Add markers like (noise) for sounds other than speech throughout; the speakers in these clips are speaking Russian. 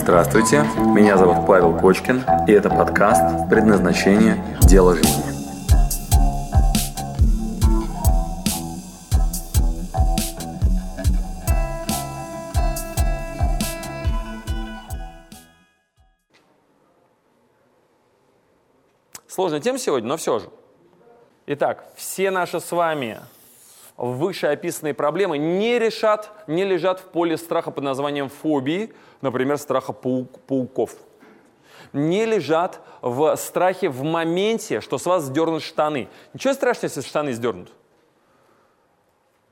Здравствуйте, меня зовут Павел Кочкин, и это подкаст «Предназначение. Дело жизни». Сложная тема сегодня, но все же. Итак, все наши с вами вышеописанные проблемы не решат, не лежат в поле страха под названием фобии, например, страха паук, пауков. Не лежат в страхе в моменте, что с вас сдернут штаны. Ничего страшного, если штаны сдернут.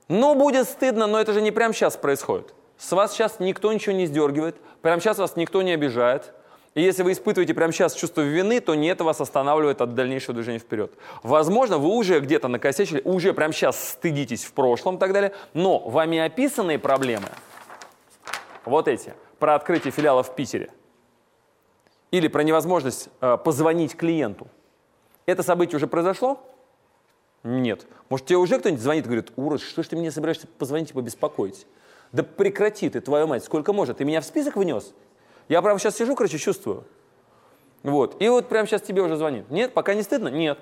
Ну, будет стыдно, но это же не прямо сейчас происходит. С вас сейчас никто ничего не сдергивает, прямо сейчас вас никто не обижает. И если вы испытываете прямо сейчас чувство вины, то не это вас останавливает от дальнейшего движения вперед. Возможно, вы уже где-то накосячили, уже прямо сейчас стыдитесь в прошлом и так далее, но вами описанные проблемы, вот эти, про открытие филиала в Питере, или про невозможность э, позвонить клиенту, это событие уже произошло? Нет. Может, тебе уже кто-нибудь звонит и говорит, Ура, что ж ты мне собираешься позвонить и побеспокоить? Да прекрати ты, твою мать, сколько может. Ты меня в список внес? Я прямо сейчас сижу, короче, чувствую. Вот. И вот прямо сейчас тебе уже звонит. Нет, пока не стыдно? Нет.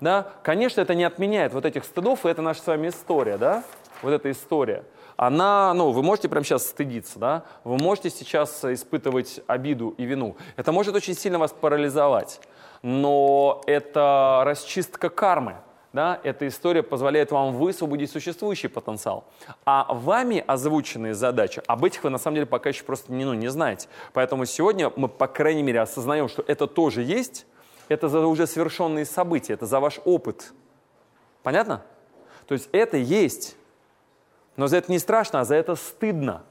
Да? Конечно, это не отменяет вот этих стыдов, и это наша с вами история, да? Вот эта история. Она, ну, вы можете прямо сейчас стыдиться, да? Вы можете сейчас испытывать обиду и вину. Это может очень сильно вас парализовать. Но это расчистка кармы да, эта история позволяет вам высвободить существующий потенциал. А вами озвученные задачи, об этих вы на самом деле пока еще просто не, ну, не знаете. Поэтому сегодня мы, по крайней мере, осознаем, что это тоже есть, это за уже совершенные события, это за ваш опыт. Понятно? То есть это есть, но за это не страшно, а за это стыдно.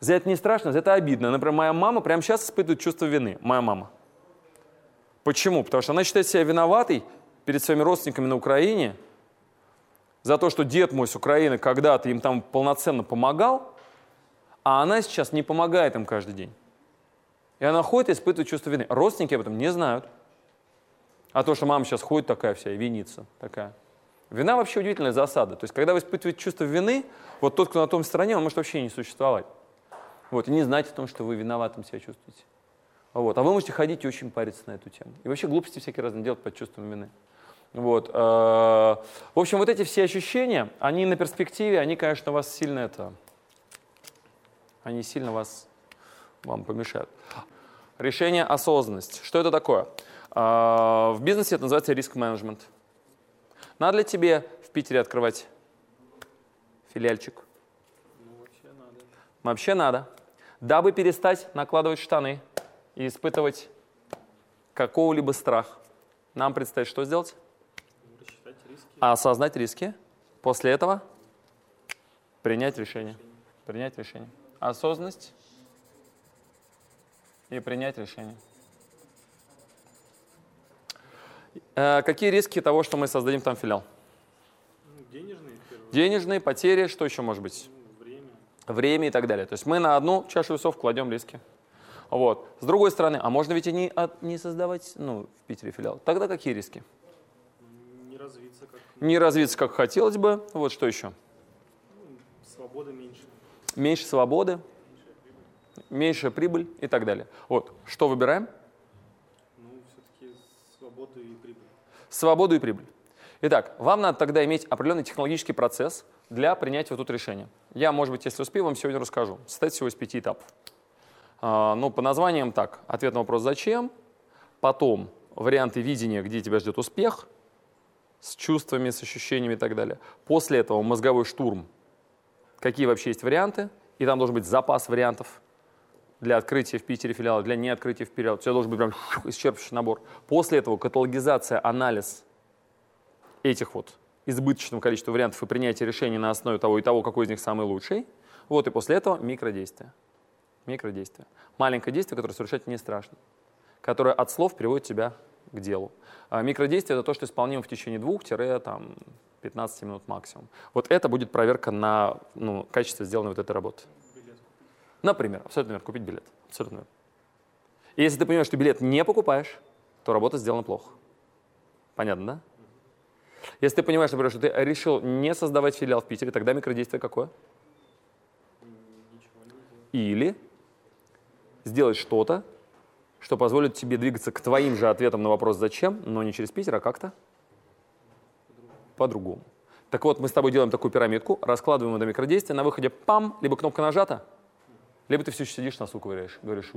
За это не страшно, за это обидно. Например, моя мама прямо сейчас испытывает чувство вины. Моя мама. Почему? Потому что она считает себя виноватой перед своими родственниками на Украине за то, что дед мой с Украины когда-то им там полноценно помогал, а она сейчас не помогает им каждый день. И она ходит и испытывает чувство вины. Родственники об этом не знают. А то, что мама сейчас ходит такая вся, винится такая. Вина вообще удивительная засада. То есть, когда вы испытываете чувство вины, вот тот, кто на том стороне, он может вообще не существовать. Вот, и не знать о том, что вы виноватым себя чувствуете. Вот. А вы можете ходить и очень париться на эту тему. И вообще глупости всякие разные делать под чувством вины. Вот. Э, в общем, вот эти все ощущения, они на перспективе, они, конечно, вас сильно это, они сильно вас, вам помешают. Решение осознанность. Что это такое? Э, в бизнесе это называется риск-менеджмент. Надо ли тебе в Питере открывать филиальчик? Ну, вообще надо. Вообще надо. Дабы перестать накладывать штаны и испытывать какого-либо страх, нам предстоит что сделать? А осознать риски. После этого принять решение. Принять решение. Осознанность и принять решение. Э, какие риски того, что мы создадим там филиал? Ну, денежные. Денежные, потери, что еще может быть? Ну, время. Время и так далее. То есть мы на одну чашу весов кладем риски. Вот. С другой стороны, а можно ведь и не, от, не создавать ну, в Питере филиал? Тогда какие риски? Развиться как... Не развиться, как хотелось бы. Вот что еще? Свободы меньше. Меньше свободы, меньшая прибыль и так далее. Вот. Что выбираем? Ну, все-таки свободу и прибыль. Свободу и прибыль. Итак, вам надо тогда иметь определенный технологический процесс для принятия вот тут решения. Я, может быть, если успею, вам сегодня расскажу. Состоит всего из пяти этапов. А, ну, по названиям так. Ответ на вопрос «Зачем?», потом варианты видения, где тебя ждет успех, с чувствами, с ощущениями и так далее. После этого мозговой штурм. Какие вообще есть варианты? И там должен быть запас вариантов для открытия в Питере филиала, для неоткрытия в филиале. У тебя должен быть прям исчерпывающий набор. После этого каталогизация, анализ этих вот избыточного количества вариантов и принятие решений на основе того и того, какой из них самый лучший. Вот и после этого микродействие. Микродействие. Маленькое действие, которое совершать не страшно, которое от слов приводит тебя к делу. А микродействие – это то, что исполнимо в течение двух-15 минут максимум. Вот это будет проверка на ну, качество сделанной вот этой работы. Билет. Например, абсолютно верно, купить билет. Абсолютно верно. И если ты понимаешь, что билет не покупаешь, то работа сделана плохо. Понятно, да? Если ты понимаешь, например, что ты решил не создавать филиал в Питере, тогда микродействие какое? Или сделать что-то, что позволит тебе двигаться к твоим же ответам на вопрос «зачем?», но не через Питер, а как-то по-другому. Так вот, мы с тобой делаем такую пирамидку, раскладываем ее до микродействия, на выходе пам, либо кнопка нажата, либо ты все еще сидишь, носу ковыряешь, говоришь.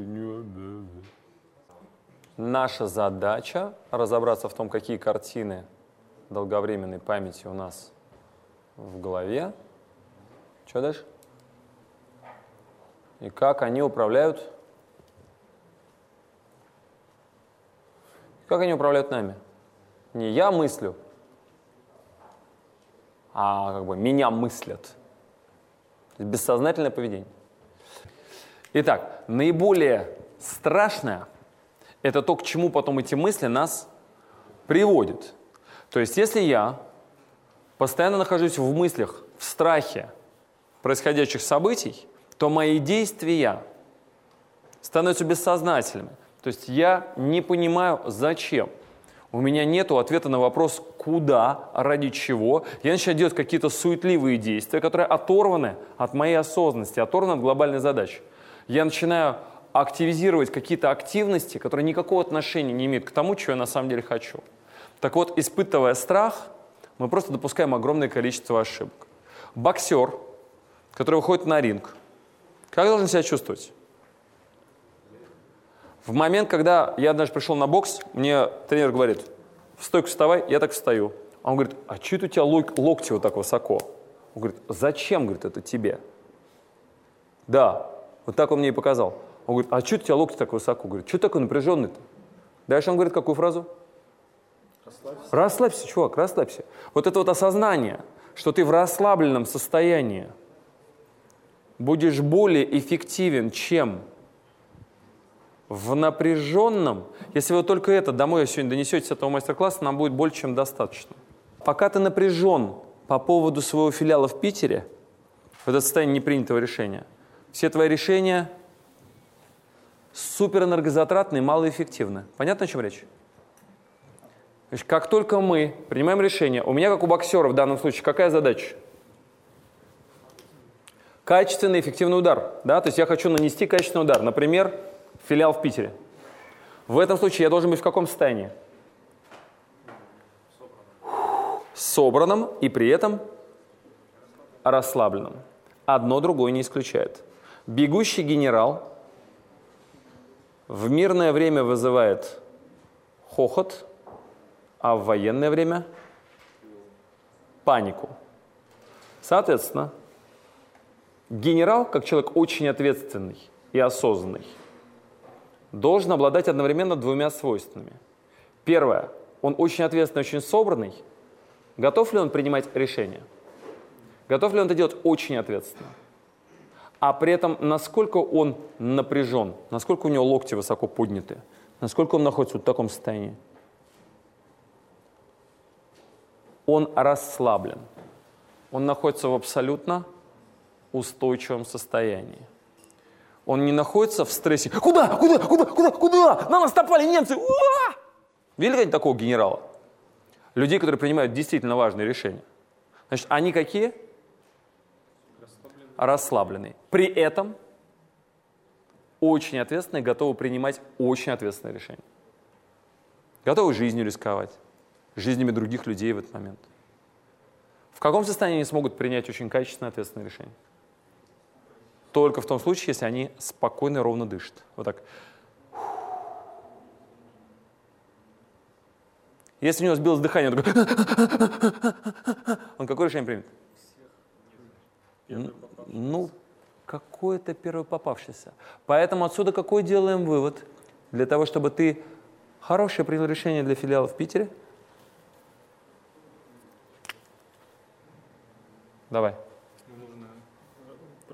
Наша задача разобраться в том, какие картины долговременной памяти у нас в голове. Что дальше? И как они управляют Как они управляют нами? Не я мыслю, а как бы меня мыслят. Бессознательное поведение. Итак, наиболее страшное – это то, к чему потом эти мысли нас приводят. То есть если я постоянно нахожусь в мыслях, в страхе происходящих событий, то мои действия становятся бессознательными – то есть я не понимаю, зачем. У меня нет ответа на вопрос, куда, ради чего. Я начинаю делать какие-то суетливые действия, которые оторваны от моей осознанности, оторваны от глобальной задачи. Я начинаю активизировать какие-то активности, которые никакого отношения не имеют к тому, чего я на самом деле хочу. Так вот, испытывая страх, мы просто допускаем огромное количество ошибок. Боксер, который выходит на ринг, как должен себя чувствовать? В момент, когда я однажды пришел на бокс, мне тренер говорит, в стойку вставай, я так встаю. А он говорит, а что это у тебя лок, локти вот так высоко? Он говорит, зачем, говорит, это тебе? Да, вот так он мне и показал. Он говорит, а что у тебя локти так высоко? Говорит, что такой напряженный-то? Дальше он говорит, какую фразу? Расслабься. Расслабься, чувак, расслабься. Вот это вот осознание, что ты в расслабленном состоянии будешь более эффективен, чем в напряженном, если вы только это домой сегодня донесете с этого мастер-класса, нам будет больше, чем достаточно. Пока ты напряжен по поводу своего филиала в Питере, в это состояние непринятого решения, все твои решения суперэнергозатратные, малоэффективны. Понятно, о чем речь? Значит, как только мы принимаем решение, у меня, как у боксера в данном случае, какая задача? Качественный, эффективный удар. Да? То есть я хочу нанести качественный удар. Например, филиал в Питере. В этом случае я должен быть в каком состоянии? Собранном и при этом расслабленном. Одно другое не исключает. Бегущий генерал в мирное время вызывает хохот, а в военное время панику. Соответственно, генерал, как человек очень ответственный и осознанный, должен обладать одновременно двумя свойствами. Первое. Он очень ответственный, очень собранный. Готов ли он принимать решения? Готов ли он это делать очень ответственно? А при этом, насколько он напряжен, насколько у него локти высоко подняты, насколько он находится в таком состоянии? Он расслаблен. Он находится в абсолютно устойчивом состоянии. Он не находится в стрессе. Куда? Куда? Куда? Куда? Куда? На нас напали немцы! Уа! Видели такого генерала? Людей, которые принимают действительно важные решения. Значит, они какие? Расслабленные. Расслабленные. При этом очень ответственные, готовы принимать очень ответственные решения. Готовы жизнью рисковать, жизнями других людей в этот момент. В каком состоянии они смогут принять очень качественное ответственное решение? Только в том случае, если они спокойно и ровно дышат. Вот так. Если у него сбилось дыхание, он такой... (laughs) Он какое решение примет? Ну, какое-то первое попавшееся. Поэтому отсюда какой делаем вывод? Для того, чтобы ты хорошее принял решение для филиала в Питере? Давай.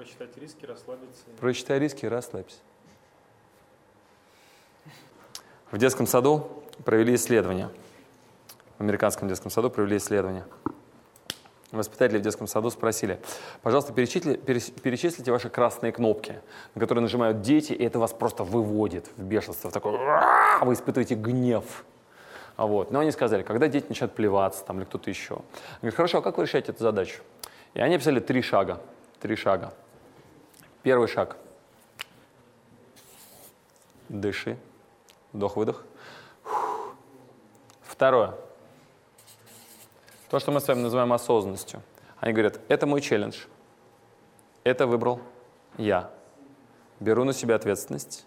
Просчитать риски, расслабиться. Просчитай риски расслабься. В детском саду провели исследование. В американском детском саду провели исследование. Воспитатели в детском саду спросили, пожалуйста, перечислите, перечислите ваши красные кнопки, на которые нажимают дети, и это вас просто выводит в бешенство, в такое, вы испытываете гнев. Вот. Но они сказали, когда дети начинают плеваться там, или кто-то еще. Говорят, хорошо, а как вы решаете эту задачу? И они описали три шага. Три шага. Первый шаг. Дыши. Вдох-выдох. Второе. То, что мы с вами называем осознанностью. Они говорят, это мой челлендж. Это выбрал я. Беру на себя ответственность.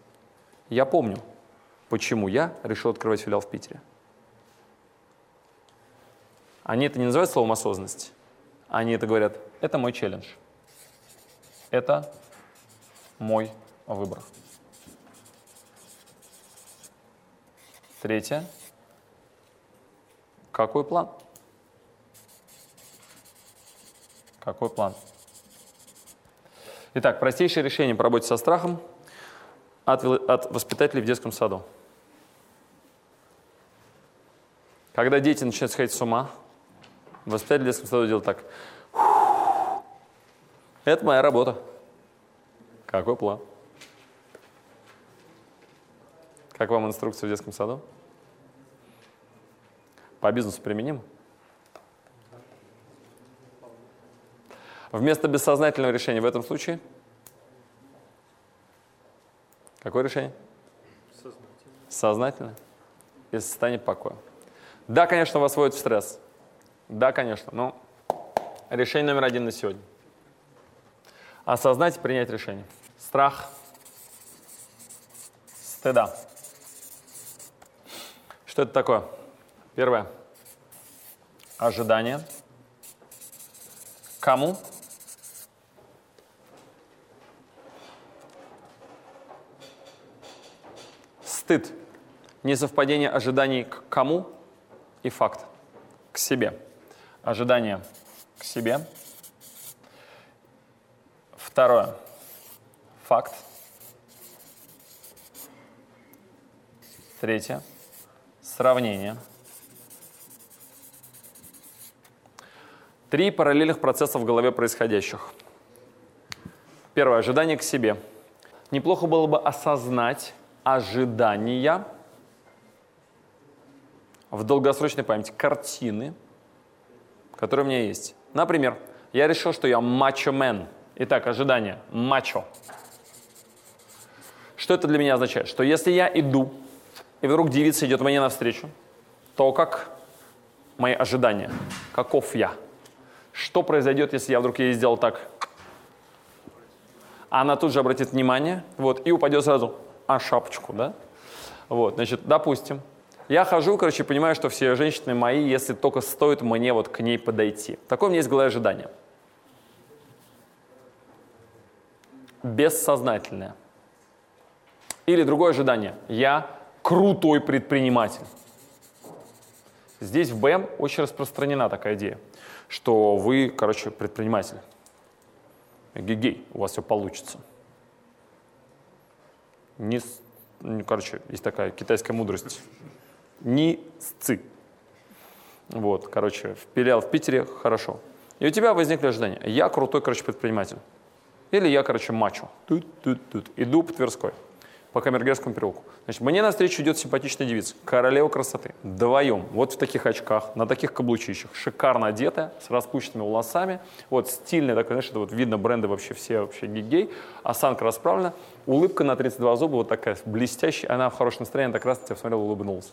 Я помню, почему я решил открывать филиал в Питере. Они это не называют словом осознанность. Они это говорят, это мой челлендж. Это мой выбор. Третье. Какой план? Какой план? Итак, простейшее решение по работе со страхом от, от воспитателей в детском саду. Когда дети начинают сходить с ума, воспитатель в детском саду делает так. Это моя работа. Какой план? Как вам инструкция в детском саду? По бизнесу применим? Вместо бессознательного решения в этом случае? Какое решение? Сознательно. Сознательное. Из состояния покоя. Да, конечно, вас вводит в стресс. Да, конечно, но решение номер один на сегодня. Осознать и принять решение. Страх стыда. Что это такое? Первое. Ожидание. Кому? Стыд. Несовпадение ожиданий к кому и факт. К себе. Ожидание к себе. Второе. Факт. Третье. Сравнение. Три параллельных процесса в голове происходящих. Первое. Ожидание к себе. Неплохо было бы осознать ожидания в долгосрочной памяти, картины, которые у меня есть. Например, я решил, что я мачо-мен. Итак, ожидание. Мачо. Что это для меня означает? Что если я иду, и вдруг девица идет мне навстречу, то как мои ожидания? Каков я? Что произойдет, если я вдруг ей сделал так? Она тут же обратит внимание, вот, и упадет сразу, а шапочку, да? Вот, значит, допустим, я хожу, короче, понимаю, что все женщины мои, если только стоит мне вот к ней подойти. Такое у меня есть в голове ожидание. Бессознательное. Или другое ожидание. Я крутой предприниматель. Здесь в БМ очень распространена такая идея, что вы, короче, предприниматель. Гигей, у вас все получится. Не, ну, короче, есть такая китайская мудрость. Не сцы. Вот, короче, впилял в Питере, хорошо. И у тебя возникли ожидания. Я крутой, короче, предприниматель. Или я, короче, мачо. Тут, тут, тут. Иду по Тверской, по Камергерскому переулку. Значит, мне навстречу идет симпатичная девица, королева красоты. Вдвоем, вот в таких очках, на таких каблучищах, шикарно одетая, с распущенными волосами. Вот стильная такая, знаешь, это вот видно бренды вообще все, вообще гигей. Осанка расправлена. Улыбка на 32 зуба, вот такая блестящая. Она в хорошем настроении, так раз на тебя посмотрела, улыбнулась.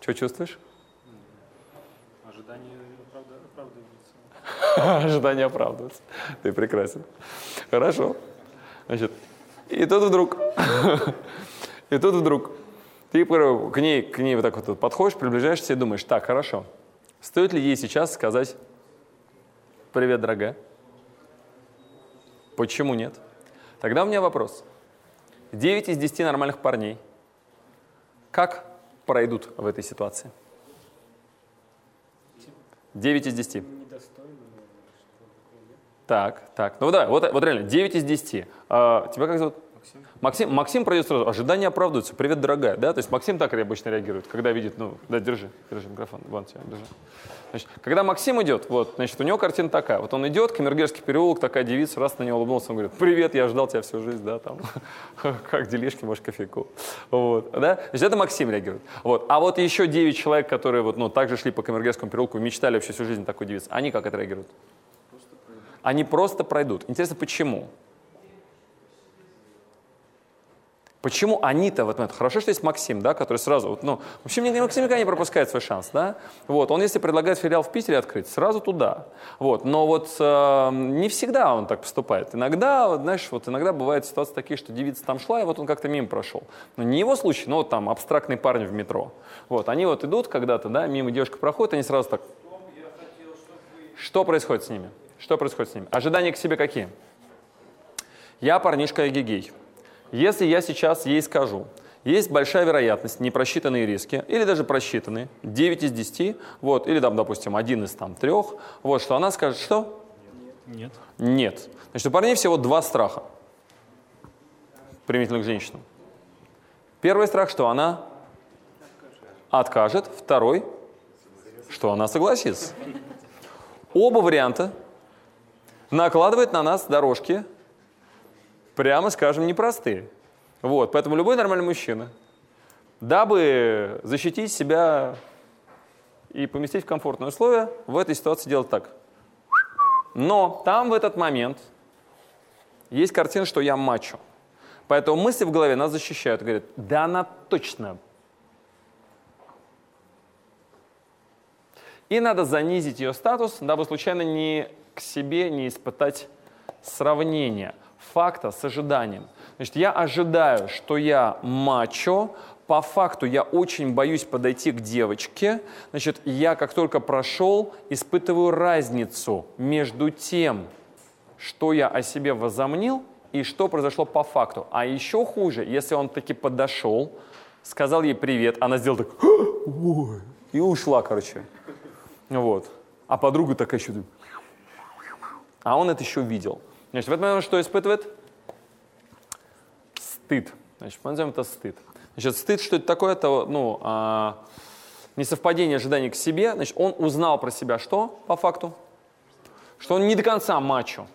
Что чувствуешь? Ожидание оправда- (laughs) оправдывается. Ожидание оправдывается. Ты прекрасен. Хорошо. Значит, и тут вдруг, (laughs) и тут вдруг, ты к ней, к ней вот так вот подходишь, приближаешься и думаешь, так, хорошо, стоит ли ей сейчас сказать «Привет, дорогая»? Почему нет? Тогда у меня вопрос. 9 из 10 нормальных парней как пройдут в этой ситуации? 9 из 10. Так, так. Ну да, вот, вот реально, 9 из 10. А, тебя как зовут? Максим. Максим, Максим пройдет сразу. Ожидания оправдываются. Привет, дорогая. Да? То есть Максим так обычно реагирует, когда видит, ну, да, держи, держи микрофон, вон тебе, держи. Значит, когда Максим идет, вот, значит, у него картина такая. Вот он идет, Камергерский переулок, такая девица, раз на него улыбнулся, он говорит, привет, я ждал тебя всю жизнь, да, там, (laughs) как делишки, может, кофейку. Вот, да? Значит, это Максим реагирует. Вот. А вот еще 9 человек, которые вот, ну, также шли по Камергерскому переулку, мечтали вообще всю жизнь такой девицы, они как это реагируют? Они просто пройдут. Интересно, почему? Почему они-то, вот это хорошо, что есть Максим, да, который сразу, вот, ну, вообще мне Максим никогда не пропускает свой шанс, да, вот, он если предлагает филиал в Питере открыть, сразу туда, вот, но вот э, не всегда он так поступает, иногда, вот, знаешь, вот иногда бывают ситуации такие, что девица там шла, и вот он как-то мимо прошел, но не его случай, но вот там абстрактный парень в метро, вот, они вот идут когда-то, да, мимо девушка проходит, они сразу так, что происходит с ними? Что происходит с ними? Ожидания к себе какие? Я парнишка эгегей. Если я сейчас ей скажу, есть большая вероятность, непросчитанные риски, или даже просчитанные, 9 из 10, вот, или там, допустим, один из там, трех, вот, что она скажет, что? Нет. Нет. Значит, у парней всего два страха, применительно к женщинам. Первый страх, что она откажет, второй, что она согласится. Оба варианта накладывают на нас дорожки прямо скажем, непростые. Вот, поэтому любой нормальный мужчина, дабы защитить себя и поместить в комфортные условия, в этой ситуации делать так. Но там в этот момент есть картина, что я мачо. Поэтому мысли в голове нас защищают. Говорят, да она точно. И надо занизить ее статус, дабы случайно не к себе не испытать сравнения – факта с ожиданием. Значит, я ожидаю, что я мачо, по факту я очень боюсь подойти к девочке. Значит, я как только прошел, испытываю разницу между тем, что я о себе возомнил, и что произошло по факту. А еще хуже, если он таки подошел, сказал ей привет, она сделала так, и ушла, короче. Вот. А подруга такая еще, а он это еще видел. Значит, в этот момент он что испытывает? Стыд. Значит, мы назовем это стыд. Значит, стыд, что это такое? Это, ну, а, несовпадение ожиданий к себе. Значит, он узнал про себя что по факту? Что он не до конца мачо.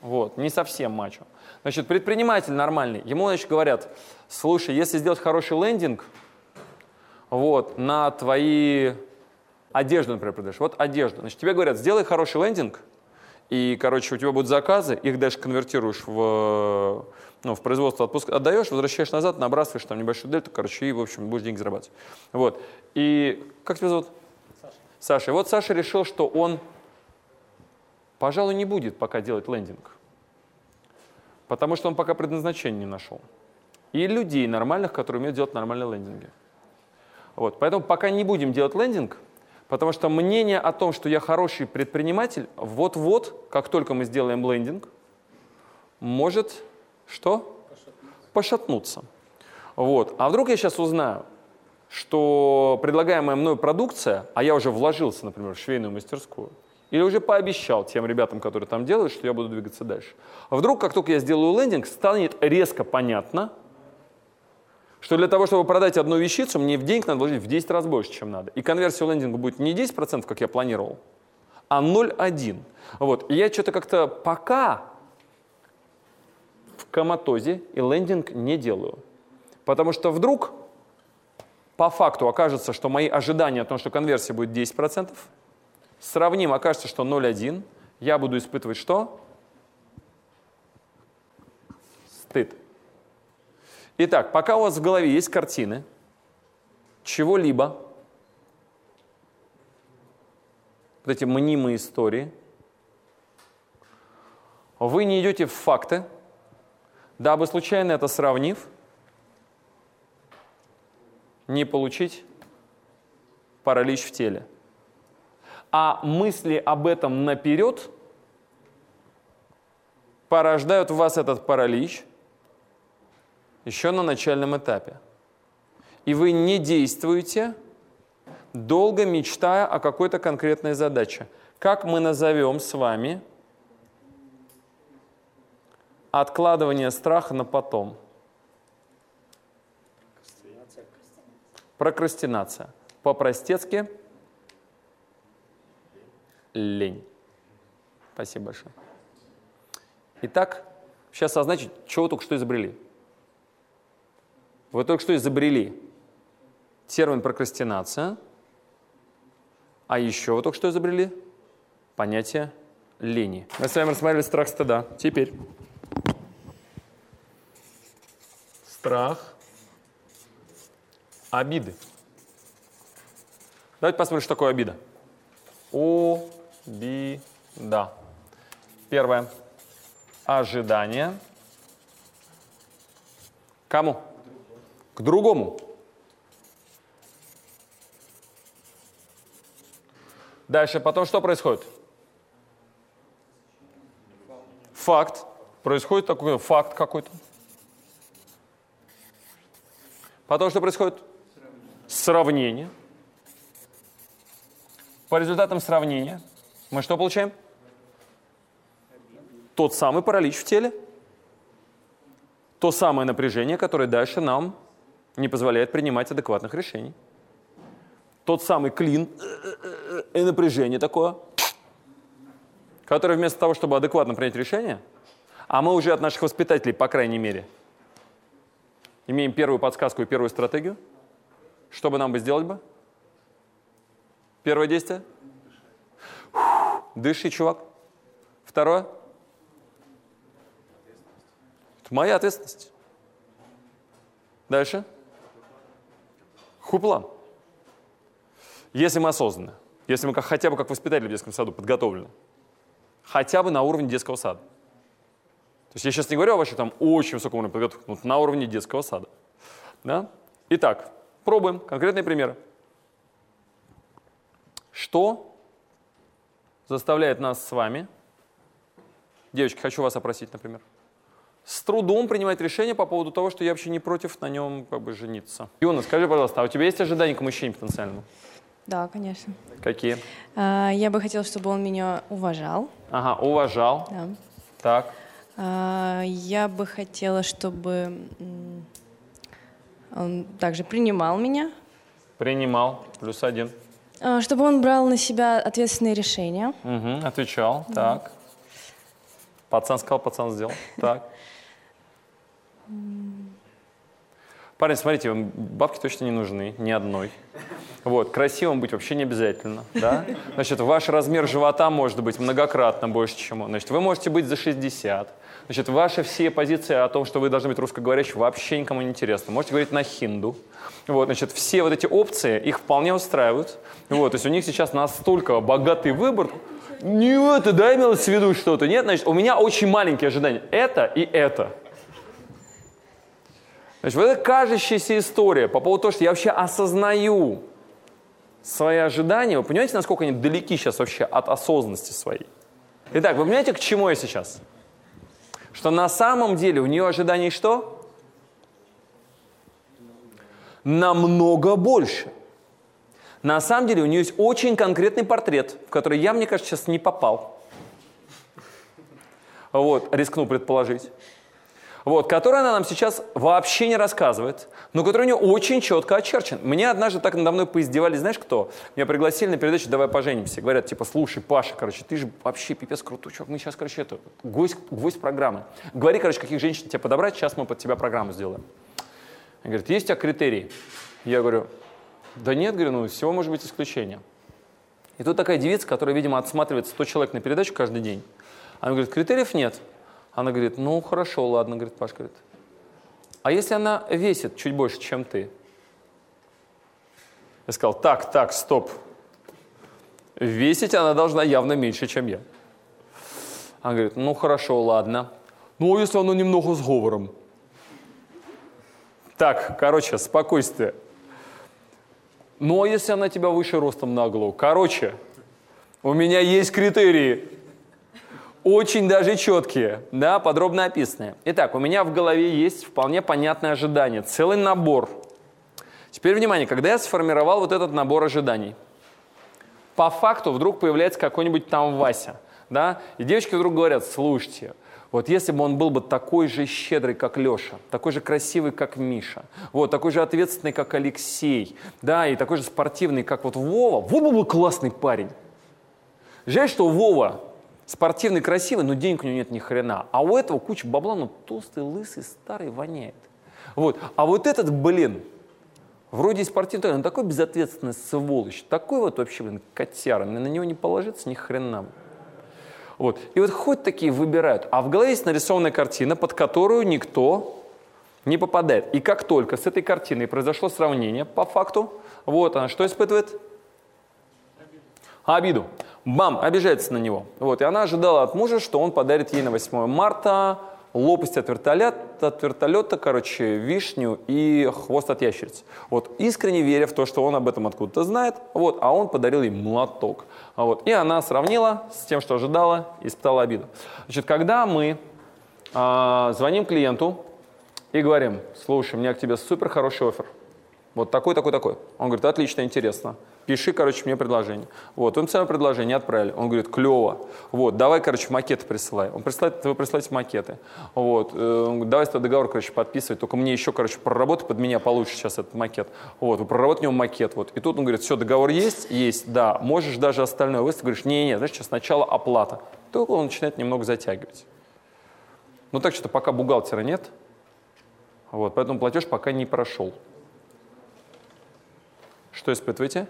Вот, не совсем мачо. Значит, предприниматель нормальный, ему, значит, говорят, слушай, если сделать хороший лендинг, вот, на твои одежду, например, продаешь, вот одежду, значит, тебе говорят, сделай хороший лендинг, и, короче, у тебя будут заказы, их дальше конвертируешь в, ну, в производство, отпуск, отдаешь, возвращаешь назад, набрасываешь там небольшую дельту, короче, и, в общем, будешь деньги зарабатывать. Вот. И как тебя зовут? Саша. Саша. И вот Саша решил, что он, пожалуй, не будет пока делать лендинг. Потому что он пока предназначение не нашел. И людей нормальных, которые умеют делать нормальные лендинги. Вот. Поэтому пока не будем делать лендинг – Потому что мнение о том, что я хороший предприниматель, вот-вот, как только мы сделаем лендинг, может что? Пошатнуться. Пошатнуться. Вот. А вдруг я сейчас узнаю, что предлагаемая мной продукция, а я уже вложился, например, в швейную мастерскую, или уже пообещал тем ребятам, которые там делают, что я буду двигаться дальше. А вдруг, как только я сделаю лендинг, станет резко понятно, что для того, чтобы продать одну вещицу, мне в денег надо вложить в 10 раз больше, чем надо. И конверсия лендинга будет не 10%, как я планировал, а 0,1. Вот. И я что-то как-то пока в коматозе и лендинг не делаю. Потому что вдруг по факту окажется, что мои ожидания о том, что конверсия будет 10%, сравним, окажется, что 0,1, я буду испытывать что? Стыд. Итак, пока у вас в голове есть картины чего-либо, вот эти мнимые истории, вы не идете в факты, дабы случайно это сравнив, не получить паралич в теле. А мысли об этом наперед порождают в вас этот паралич – еще на начальном этапе. И вы не действуете, долго мечтая о какой-то конкретной задаче. Как мы назовем с вами откладывание страха на потом? Прокрастинация. По-простецки лень. Спасибо большое. Итак, сейчас означить, чего только что изобрели. Вы только что изобрели термин прокрастинация, а еще вы только что изобрели понятие лени. Мы с вами рассмотрели страх стыда. Теперь страх, обиды. Давайте посмотрим, что такое обида. Обида. Первое. Ожидание. Кому? К другому. Дальше, потом что происходит? Факт. Происходит такой факт какой-то. Потом что происходит? Сравнение. По результатам сравнения мы что получаем? Тот самый паралич в теле. То самое напряжение, которое дальше нам не позволяет принимать адекватных решений. Тот самый клин и напряжение такое, которое вместо того, чтобы адекватно принять решение, а мы уже от наших воспитателей, по крайней мере, имеем первую подсказку и первую стратегию, что бы нам бы сделать бы? Первое действие? Дыши, чувак. Второе? Это моя ответственность. Дальше? Хуплан. Если мы осознанны, если мы как, хотя бы как воспитатели в детском саду подготовлены, хотя бы на уровне детского сада. То есть я сейчас не говорю о вашей там очень высоком уровне подготовки, но на уровне детского сада. Да? Итак, пробуем конкретные примеры. Что заставляет нас с вами, девочки, хочу вас опросить, например, с трудом принимать решение по поводу того, что я вообще не против на нем как бы жениться. Юна, скажи, пожалуйста, а у тебя есть ожидания к мужчине потенциальному? Да, конечно. Какие? А, Я бы хотела, чтобы он меня уважал. Ага, уважал. Да. Так. А, Я бы хотела, чтобы он также принимал меня, Принимал. Плюс один. а, чтобы он брал на себя ответственные решения. Угу, отвечал. Так. Пацан сказал, пацан сделал. Так. Парень, смотрите, вам бабки точно не нужны, ни одной. Вот, красивым быть вообще не обязательно, да? Значит, ваш размер живота может быть многократно больше, чем он. Значит, вы можете быть за 60. Значит, ваши все позиции о том, что вы должны быть русскоговорящим, вообще никому не интересно. Можете говорить на хинду. Вот, значит, все вот эти опции, их вполне устраивают. Вот, то есть у них сейчас настолько богатый выбор. Не это, да, имелось в виду что-то. Нет, значит, у меня очень маленькие ожидания. Это и это. Значит, вот эта кажущаяся история по поводу того, что я вообще осознаю свои ожидания. Вы понимаете, насколько они далеки сейчас вообще от осознанности своей? Итак, вы понимаете, к чему я сейчас? Что на самом деле у нее ожиданий что? Намного больше. На самом деле у нее есть очень конкретный портрет, в который я, мне кажется, сейчас не попал. Вот, рискну предположить вот, который она нам сейчас вообще не рассказывает, но который у нее очень четко очерчен. Мне однажды так надо мной поиздевались, знаешь кто? Меня пригласили на передачу «Давай поженимся». Говорят, типа, слушай, Паша, короче, ты же вообще пипец крутой чувак. Мы сейчас, короче, это, гость, гость программы. Говори, короче, каких женщин тебе подобрать, сейчас мы под тебя программу сделаем. Она говорит, есть у тебя критерии? Я говорю, да нет, говорю, ну, всего может быть исключение. И тут такая девица, которая, видимо, отсматривает 100 человек на передачу каждый день. Она говорит, критериев нет. Она говорит, ну хорошо, ладно, говорит Паш, говорит. А если она весит чуть больше, чем ты? Я сказал, так, так, стоп. Весить она должна явно меньше, чем я. Она говорит, ну хорошо, ладно. Ну, а если она немного с говором? Так, короче, спокойствие. Ну, а если она тебя выше ростом на голову? Короче, у меня есть критерии очень даже четкие, да, подробно описанные. Итак, у меня в голове есть вполне понятное ожидание, целый набор. Теперь внимание, когда я сформировал вот этот набор ожиданий, по факту вдруг появляется какой-нибудь там Вася, да, и девочки вдруг говорят, слушайте, вот если бы он был бы такой же щедрый, как Леша, такой же красивый, как Миша, вот, такой же ответственный, как Алексей, да, и такой же спортивный, как вот Вова, вот был бы классный парень. Жаль, что Вова спортивный, красивый, но денег у него нет ни хрена. А у этого куча бабла, но толстый, лысый, старый, воняет. Вот. А вот этот, блин, вроде и спортивный, он такой безответственный сволочь, такой вот вообще, блин, котяра, на него не положиться ни хрена. Вот. И вот хоть такие выбирают, а в голове есть нарисованная картина, под которую никто не попадает. И как только с этой картиной произошло сравнение, по факту, вот она что испытывает? Обиду. Бам, обижается на него. Вот, и она ожидала от мужа, что он подарит ей на 8 марта лопасть от вертолета, от вертолета, короче, вишню и хвост от ящериц. Вот, искренне веря в то, что он об этом откуда-то знает, вот, а он подарил ей молоток. А вот, и она сравнила с тем, что ожидала, и испытала обиду. Значит, когда мы а, звоним клиенту и говорим, слушай, у меня к тебе супер хороший офер, вот такой, такой, такой. Он говорит, отлично, интересно. Пиши, короче, мне предложение. Вот, он самое предложение отправили. Он говорит, клево. Вот, давай, короче, макеты присылай. Он присылает, вы присылаете макеты. Вот, э, давай с договор, короче, подписывать. Только мне еще, короче, проработай под меня получше сейчас этот макет. Вот, вы проработай него макет. Вот. И тут он говорит, все, договор есть? Есть, да. Можешь даже остальное выставить. Говоришь, не-не, знаешь, сейчас сначала оплата. Только он начинает немного затягивать. Ну так что пока бухгалтера нет, вот, поэтому платеж пока не прошел. Что испытываете?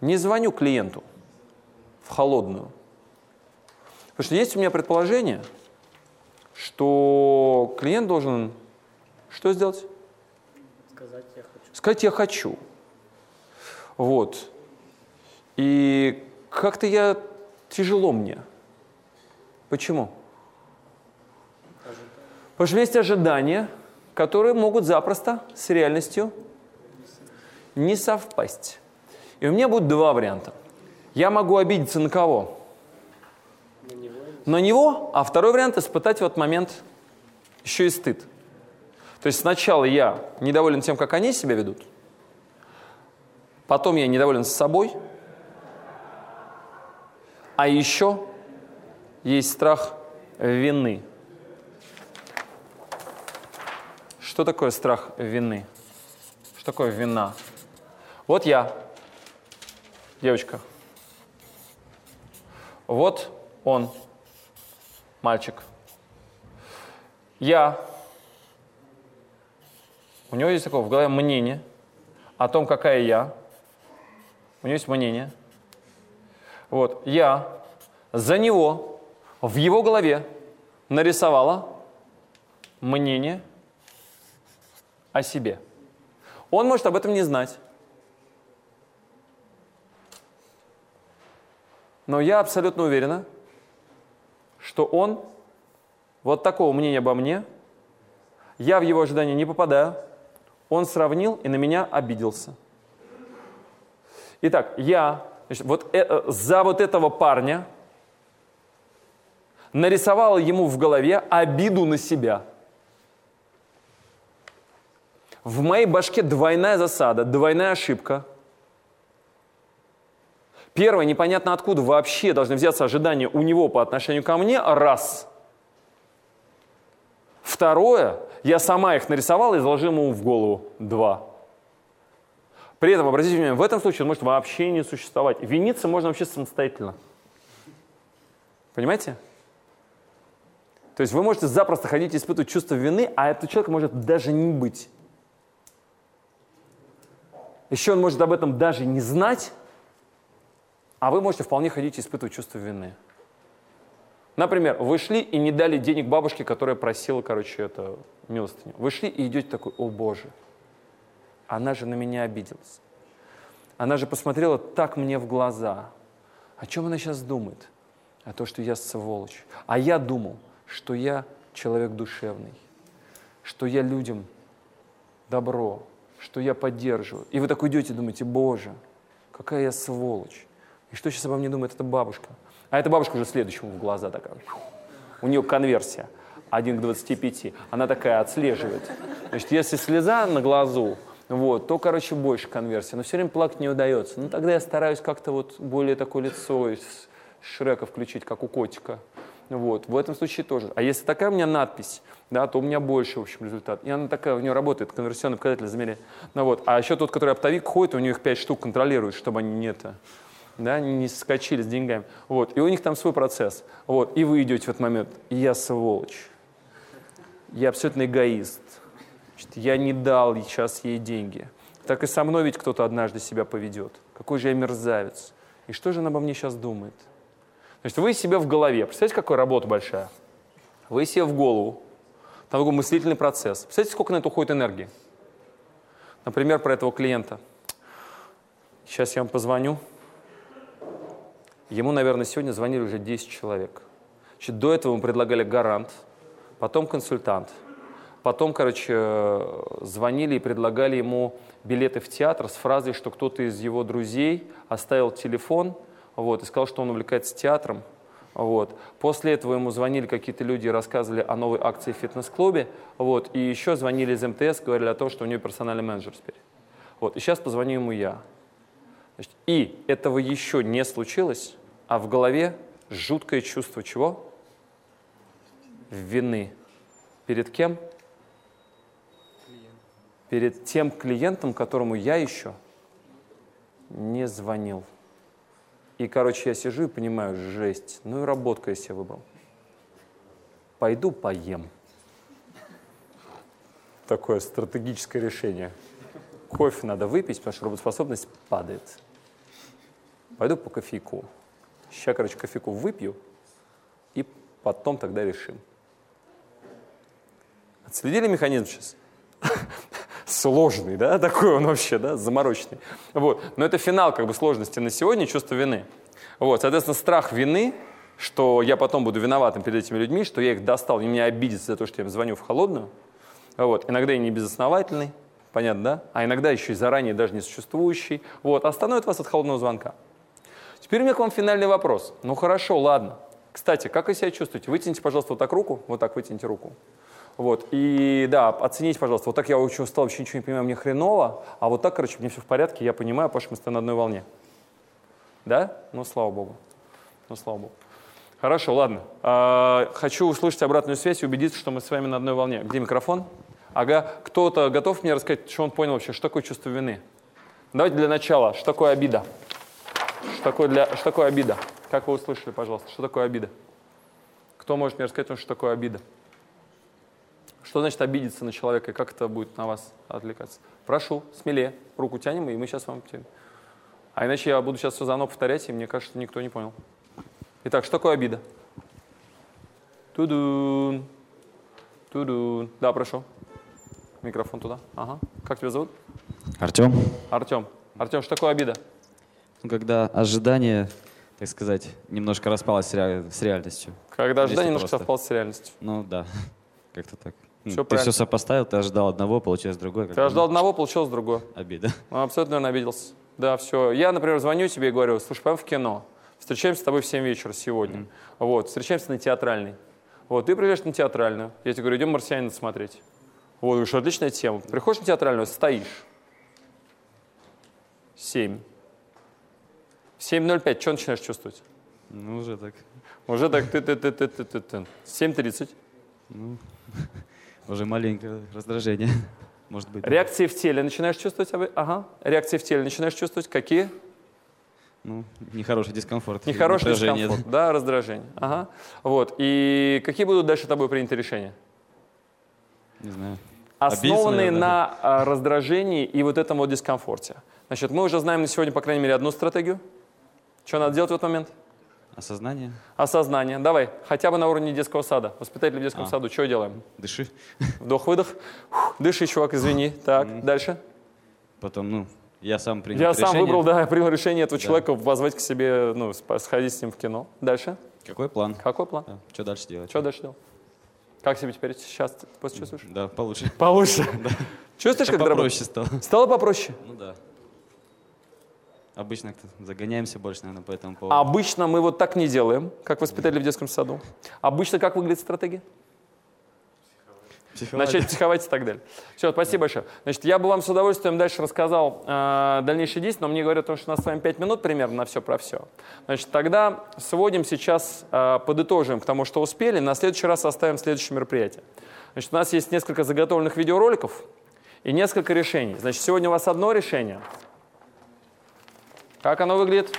Не звоню клиенту в холодную. Потому что есть у меня предположение, что клиент должен что сделать? Сказать я хочу. Сказать я хочу. Вот. И как-то я тяжело мне. Почему? Потому что есть ожидания, которые могут запросто с реальностью не совпасть. И у меня будет два варианта. Я могу обидеться на кого? На него а второй вариант испытать в этот момент еще и стыд. То есть сначала я недоволен тем, как они себя ведут, потом я недоволен с собой, а еще есть страх вины. Что такое страх вины? Что такое вина? Вот я, девочка. Вот он, мальчик. Я. У него есть такое в голове мнение о том, какая я. У него есть мнение. Вот, я за него в его голове нарисовала мнение о себе. Он может об этом не знать. Но я абсолютно уверена, что он вот такого мнения обо мне, я в его ожидания не попадаю, он сравнил и на меня обиделся. Итак, я значит, вот э, за вот этого парня нарисовала ему в голове обиду на себя. В моей башке двойная засада, двойная ошибка. Первое, непонятно откуда вообще должны взяться ожидания у него по отношению ко мне, раз. Второе, я сама их нарисовала и заложила ему в голову, два. При этом, обратите внимание, в этом случае он может вообще не существовать. Виниться можно вообще самостоятельно. Понимаете? То есть вы можете запросто ходить и испытывать чувство вины, а этот человек может даже не быть. Еще он может об этом даже не знать, а вы можете вполне ходить и испытывать чувство вины. Например, вы шли и не дали денег бабушке, которая просила, короче, это милостыню. Вы шли и идете такой, о боже, она же на меня обиделась. Она же посмотрела так мне в глаза. О чем она сейчас думает? О том, что я сволочь. А я думал, что я человек душевный, что я людям добро, что я поддерживаю. И вы так идете, думаете, боже, какая я сволочь. И что сейчас обо мне думает эта бабушка? А эта бабушка уже следующему в глаза такая. У нее конверсия 1 к 25. Она такая отслеживает. Значит, если слеза на глазу, вот, то, короче, больше конверсия. Но все время плакать не удается. Ну, тогда я стараюсь как-то вот более такое лицо из Шрека включить, как у котика. Вот, в этом случае тоже. А если такая у меня надпись, да, то у меня больше, в общем, результат. И она такая, у нее работает конверсионный показатель замеряет. Ну вот, а еще тот, который оптовик ходит, у них их 5 штук контролирует, чтобы они не это, да, не скачили с деньгами. Вот, и у них там свой процесс. Вот, и вы идете в этот момент, я сволочь, я абсолютно эгоист, Значит, я не дал сейчас ей деньги. Так и со мной ведь кто-то однажды себя поведет. Какой же я мерзавец. И что же она обо мне сейчас думает? Значит, вы себе в голове, представляете, какая работа большая? Вы себе в голову Там такой мыслительный процесс. Представляете, сколько на это уходит энергии? Например, про этого клиента. Сейчас я вам позвоню. Ему, наверное, сегодня звонили уже 10 человек. Значит, до этого мы предлагали гарант, потом консультант. Потом, короче, звонили и предлагали ему билеты в театр с фразой, что кто-то из его друзей оставил телефон вот, и сказал, что он увлекается театром. Вот. После этого ему звонили какие-то люди и рассказывали о новой акции в фитнес-клубе. Вот. И еще звонили из МТС, говорили о том, что у него персональный менеджер теперь. Вот. И сейчас позвоню ему я. Значит, и этого еще не случилось, а в голове жуткое чувство чего? Вины. Перед кем? Перед тем клиентом, которому я еще не звонил. И, короче, я сижу и понимаю, жесть, ну и работку я себе выбрал. Пойду поем. Такое стратегическое решение. Кофе надо выпить, потому что работоспособность падает. Пойду по кофейку. Сейчас, короче, кофейку выпью, и потом тогда решим. Отследили механизм сейчас? (laughs) Сложный, да, такой он вообще, да, замороченный. Вот. Но это финал как бы сложности на сегодня, чувство вины. Вот, соответственно, страх вины, что я потом буду виноватым перед этими людьми, что я их достал, и меня обидятся за то, что я им звоню в холодную. Вот. Иногда и не безосновательный, понятно, да? А иногда еще и заранее даже не существующий. Вот. Остановит вас от холодного звонка. Теперь у меня к вам финальный вопрос. Ну хорошо, ладно. Кстати, как вы себя чувствуете? Вытяните, пожалуйста, вот так руку. Вот так вытяните руку. Вот. И да, оцените, пожалуйста. Вот так я очень устал, вообще ничего не понимаю, мне хреново. А вот так, короче, мне все в порядке, я понимаю, что мы стоим на одной волне. Да? Ну, слава богу. Ну, слава богу. Хорошо, ладно. А, хочу услышать обратную связь и убедиться, что мы с вами на одной волне. Где микрофон? Ага. Кто-то готов мне рассказать, что он понял вообще, что такое чувство вины? Давайте для начала, что такое обида? Что такое, для, что такое обида? Как вы услышали, пожалуйста, что такое обида? Кто может мне рассказать, что такое обида? Что значит обидеться на человека и как это будет на вас отвлекаться? Прошу, смелее, руку тянем, и мы сейчас вам тянем. А иначе я буду сейчас все заново повторять, и мне кажется, никто не понял. Итак, что такое обида? Тудун. Тудун. Да, прошу. Микрофон туда. Ага. Как тебя зовут? Артем, Артем. Артем, что такое обида? Ну, когда ожидание, так сказать, немножко распалось с, ре- с реальностью. Когда ожидание немножко просто. совпало с реальностью. Ну да, (laughs) как-то так. Ну, Всё ты правильно. все сопоставил, ты ожидал одного, получилось другое. Ты ожидал ну, одного, получилось другое. Обида. Он абсолютно, наверное, обиделся. Да, все. Я, например, звоню тебе и говорю, слушай, пойдем в кино. Встречаемся с тобой в 7 вечера сегодня. Вот, встречаемся на театральной. Вот, ты приезжаешь на театральную. Я тебе говорю, идем «Марсианина» смотреть. Вот, говоришь, отличная тема. Приходишь на театральную, стоишь. 7. 7.05, что начинаешь чувствовать? Ну, уже так. Уже так ты ты ты ты ты ты ты 7.30. (laughs) Уже маленькое раздражение. (laughs) Может быть. Реакции в теле начинаешь чувствовать? Ага. Реакции в теле начинаешь чувствовать? Какие? Ну, нехороший дискомфорт. Нехороший напряжение. дискомфорт, да, раздражение. Ага. Вот. И какие будут дальше тобой приняты решения? Не знаю. Основанные на а, раздражении и вот этом вот дискомфорте. Значит, мы уже знаем на сегодня, по крайней мере, одну стратегию. Что надо делать в этот момент? Осознание. Осознание. Давай, хотя бы на уровне детского сада. Воспитатели в детском А. саду, что делаем? Дыши. Вдох-выдох. Дыши, чувак, извини. Так, дальше. Потом, ну, я сам принял Я решение. сам выбрал, да, я принял решение этого Да. человека позвать к себе, ну, сходить с ним в кино. Дальше. Какой план? Какой план? Что дальше делать? Что дальше делать? Как себе теперь сейчас чувствуешь? Да, получше. Получше. (laughs) Чувствуешь, как? Попроще стало. Стало попроще? Ну да. Обычно как-то загоняемся больше, наверное, по этому поводу. Обычно мы вот так не делаем, как воспитатели в детском саду. Обычно как выглядит стратегия? Психовать. Начать психовать и так далее. Все, спасибо большое. Значит, я бы вам с удовольствием дальше рассказал э, дальнейшие действия, но мне говорят, что у нас с вами 5 минут примерно на все про все. Значит, тогда сводим сейчас, э, подытожим к тому, что успели. На следующий раз оставим следующее мероприятие. Значит, у нас есть несколько заготовленных видеороликов и несколько решений. Значит, сегодня у вас одно решение. Как оно выглядит?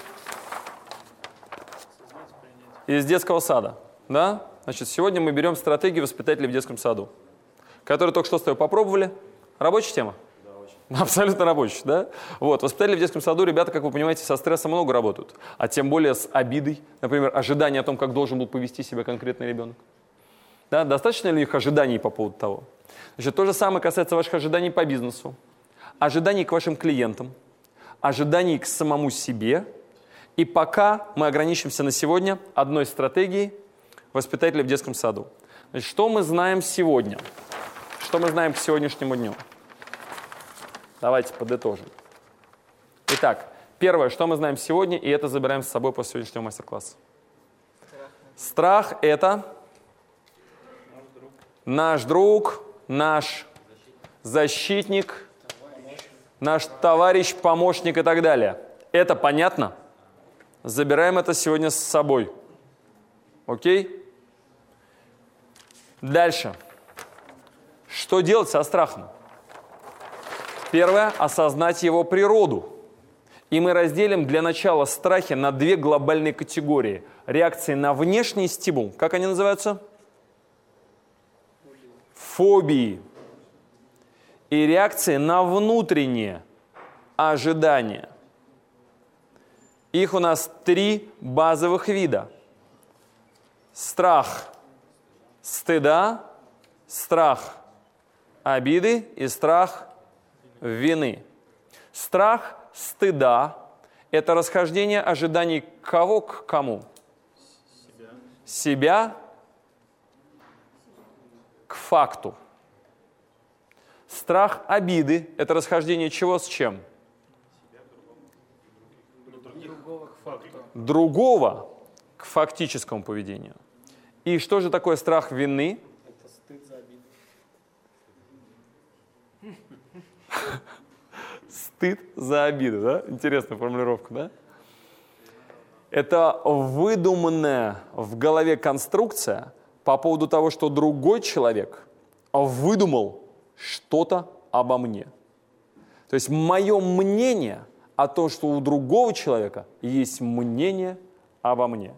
Из детского сада. Да? Значит, сегодня мы берем стратегию воспитателей в детском саду, которые только что с тобой попробовали. Рабочая тема? (laughs) Абсолютно рабочая, да? Вот, воспитатели в детском саду, ребята, как вы понимаете, со стрессом много работают, а тем более с обидой, например, ожидание о том, как должен был повести себя конкретный ребенок. Да? Достаточно ли их ожиданий по поводу того? Значит, то же самое касается ваших ожиданий по бизнесу, ожиданий к вашим клиентам, ожиданий к самому себе. И пока мы ограничимся на сегодня одной стратегией воспитателя в детском саду. Значит, что мы знаем сегодня? Что мы знаем к сегодняшнему дню? Давайте подытожим. Итак, первое, что мы знаем сегодня, и это забираем с собой после сегодняшнего мастер-класса. Страх – это наш друг, наш защитник, наш товарищ, помощник и так далее. Это понятно? Забираем это сегодня с собой. Окей? Дальше. Что делать со страхом? Первое – осознать его природу. И мы разделим для начала страхи на две глобальные категории. Реакции на внешний стимул. Как они называются? Фобии. И реакции на внутренние ожидания. Их у нас три базовых вида. Страх стыда, страх обиды и страх вины. Страх стыда – это расхождение ожиданий кого к кому? Себя. Себя к факту. Страх обиды – это расхождение чего с чем? Другого к фактическому поведению. И что же такое страх вины? Это стыд за обиду. Стыд за обиду, да? Интересная формулировка, да? Это выдуманная в голове конструкция по поводу того, что другой человек выдумал что-то обо мне. То есть мое мнение о том, что у другого человека есть мнение обо мне.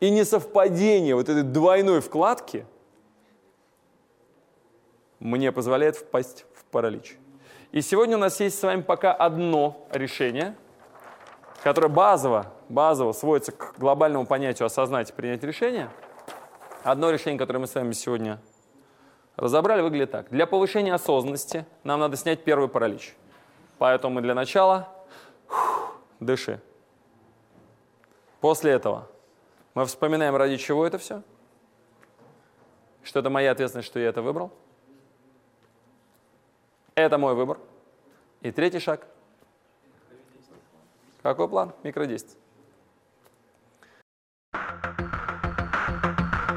И несовпадение вот этой двойной вкладки мне позволяет впасть в паралич. И сегодня у нас есть с вами пока одно решение, которое базово, базово сводится к глобальному понятию осознать и принять решение. Одно решение, которое мы с вами сегодня разобрали, выглядит так. Для повышения осознанности нам надо снять первый паралич. Поэтому мы для начала фух, дыши. После этого мы вспоминаем, ради чего это все. Что это моя ответственность, что я это выбрал. Это мой выбор. И третий шаг. Какой план? Микродействие.